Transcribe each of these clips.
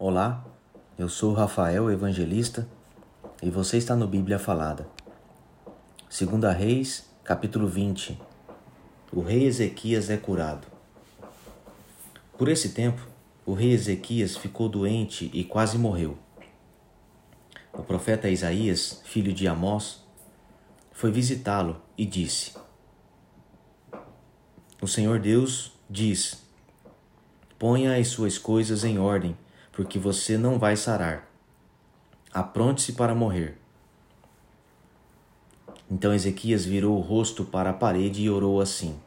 Olá, eu sou Rafael Evangelista e você está no Bíblia Falada. Segunda Reis, capítulo 20. O rei Ezequias é curado. Por esse tempo, o rei Ezequias ficou doente e quase morreu. O profeta Isaías, filho de Amós, foi visitá-lo e disse: O Senhor Deus diz: Ponha as suas coisas em ordem, porque você não vai sarar. Apronte-se para morrer. Então Ezequias virou o rosto para a parede e orou assim: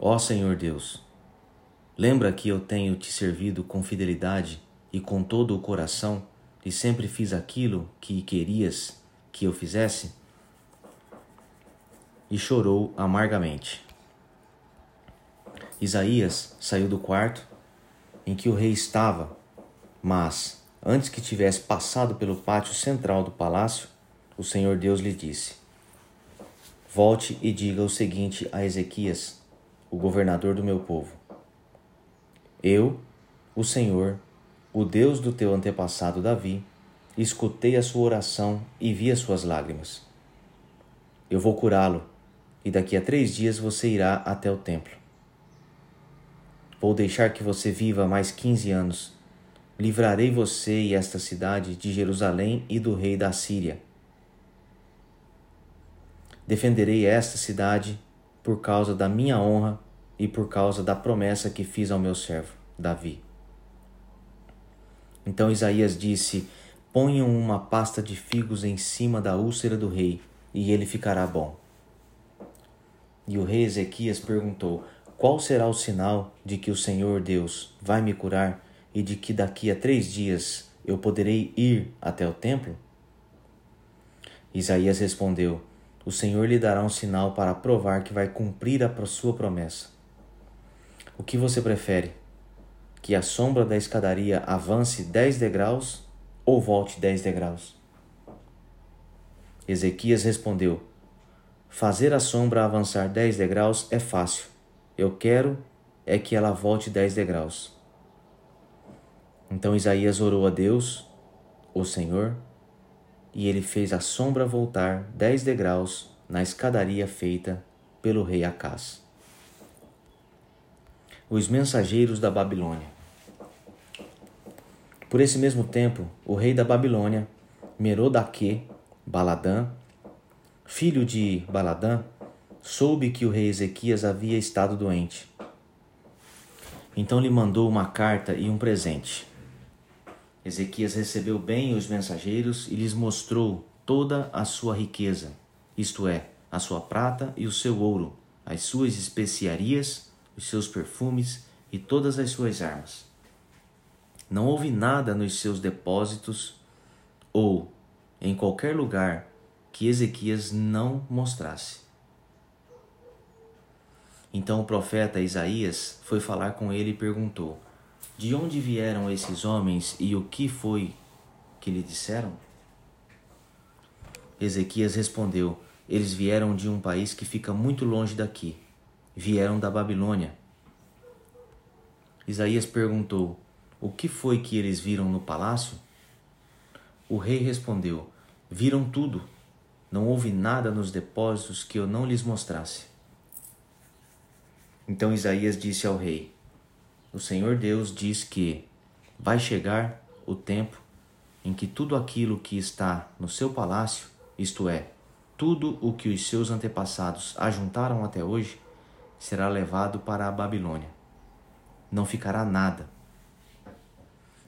Ó Senhor Deus, lembra que eu tenho te servido com fidelidade e com todo o coração e sempre fiz aquilo que querias que eu fizesse? E chorou amargamente. Isaías saiu do quarto em que o rei estava, mas, antes que tivesse passado pelo pátio central do palácio, o Senhor Deus lhe disse: Volte e diga o seguinte a Ezequias, o governador do meu povo: Eu, o Senhor, o Deus do teu antepassado Davi, escutei a sua oração e vi as suas lágrimas. Eu vou curá-lo, e daqui a três dias você irá até o templo. Vou deixar que você viva mais quinze anos. Livrarei você e esta cidade de Jerusalém e do rei da Síria. Defenderei esta cidade por causa da minha honra e por causa da promessa que fiz ao meu servo, Davi. Então Isaías disse: Ponham uma pasta de figos em cima da úlcera do rei, e ele ficará bom. E o rei Ezequias perguntou: qual será o sinal de que o Senhor Deus vai me curar e de que daqui a três dias eu poderei ir até o templo? Isaías respondeu: O Senhor lhe dará um sinal para provar que vai cumprir a sua promessa. O que você prefere? Que a sombra da escadaria avance dez degraus ou volte dez degraus? Ezequias respondeu: Fazer a sombra avançar dez degraus é fácil eu quero é que ela volte dez degraus. Então Isaías orou a Deus, o Senhor, e ele fez a sombra voltar dez degraus na escadaria feita pelo rei Acás. Os mensageiros da Babilônia. Por esse mesmo tempo, o rei da Babilônia, Merodaque, Baladã, filho de Baladã, soube que o rei Ezequias havia estado doente. Então lhe mandou uma carta e um presente. Ezequias recebeu bem os mensageiros e lhes mostrou toda a sua riqueza, isto é, a sua prata e o seu ouro, as suas especiarias, os seus perfumes e todas as suas armas. Não houve nada nos seus depósitos ou em qualquer lugar que Ezequias não mostrasse. Então o profeta Isaías foi falar com ele e perguntou: De onde vieram esses homens e o que foi que lhe disseram? Ezequias respondeu: Eles vieram de um país que fica muito longe daqui. Vieram da Babilônia. Isaías perguntou: O que foi que eles viram no palácio? O rei respondeu: Viram tudo. Não houve nada nos depósitos que eu não lhes mostrasse. Então Isaías disse ao rei: O Senhor Deus diz que vai chegar o tempo em que tudo aquilo que está no seu palácio, isto é, tudo o que os seus antepassados ajuntaram até hoje, será levado para a Babilônia. Não ficará nada.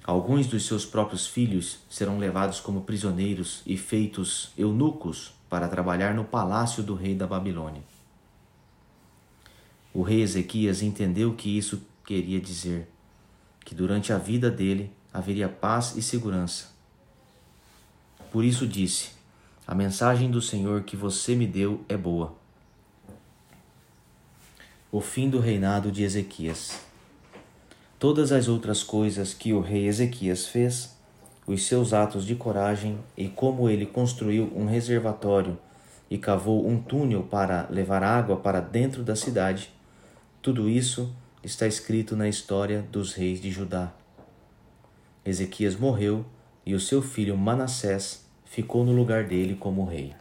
Alguns dos seus próprios filhos serão levados como prisioneiros e feitos eunucos para trabalhar no palácio do rei da Babilônia. O rei Ezequias entendeu que isso queria dizer que durante a vida dele haveria paz e segurança. Por isso disse: A mensagem do Senhor que você me deu é boa. O fim do reinado de Ezequias. Todas as outras coisas que o rei Ezequias fez, os seus atos de coragem e como ele construiu um reservatório e cavou um túnel para levar água para dentro da cidade, tudo isso está escrito na história dos reis de Judá. Ezequias morreu e o seu filho Manassés ficou no lugar dele como rei.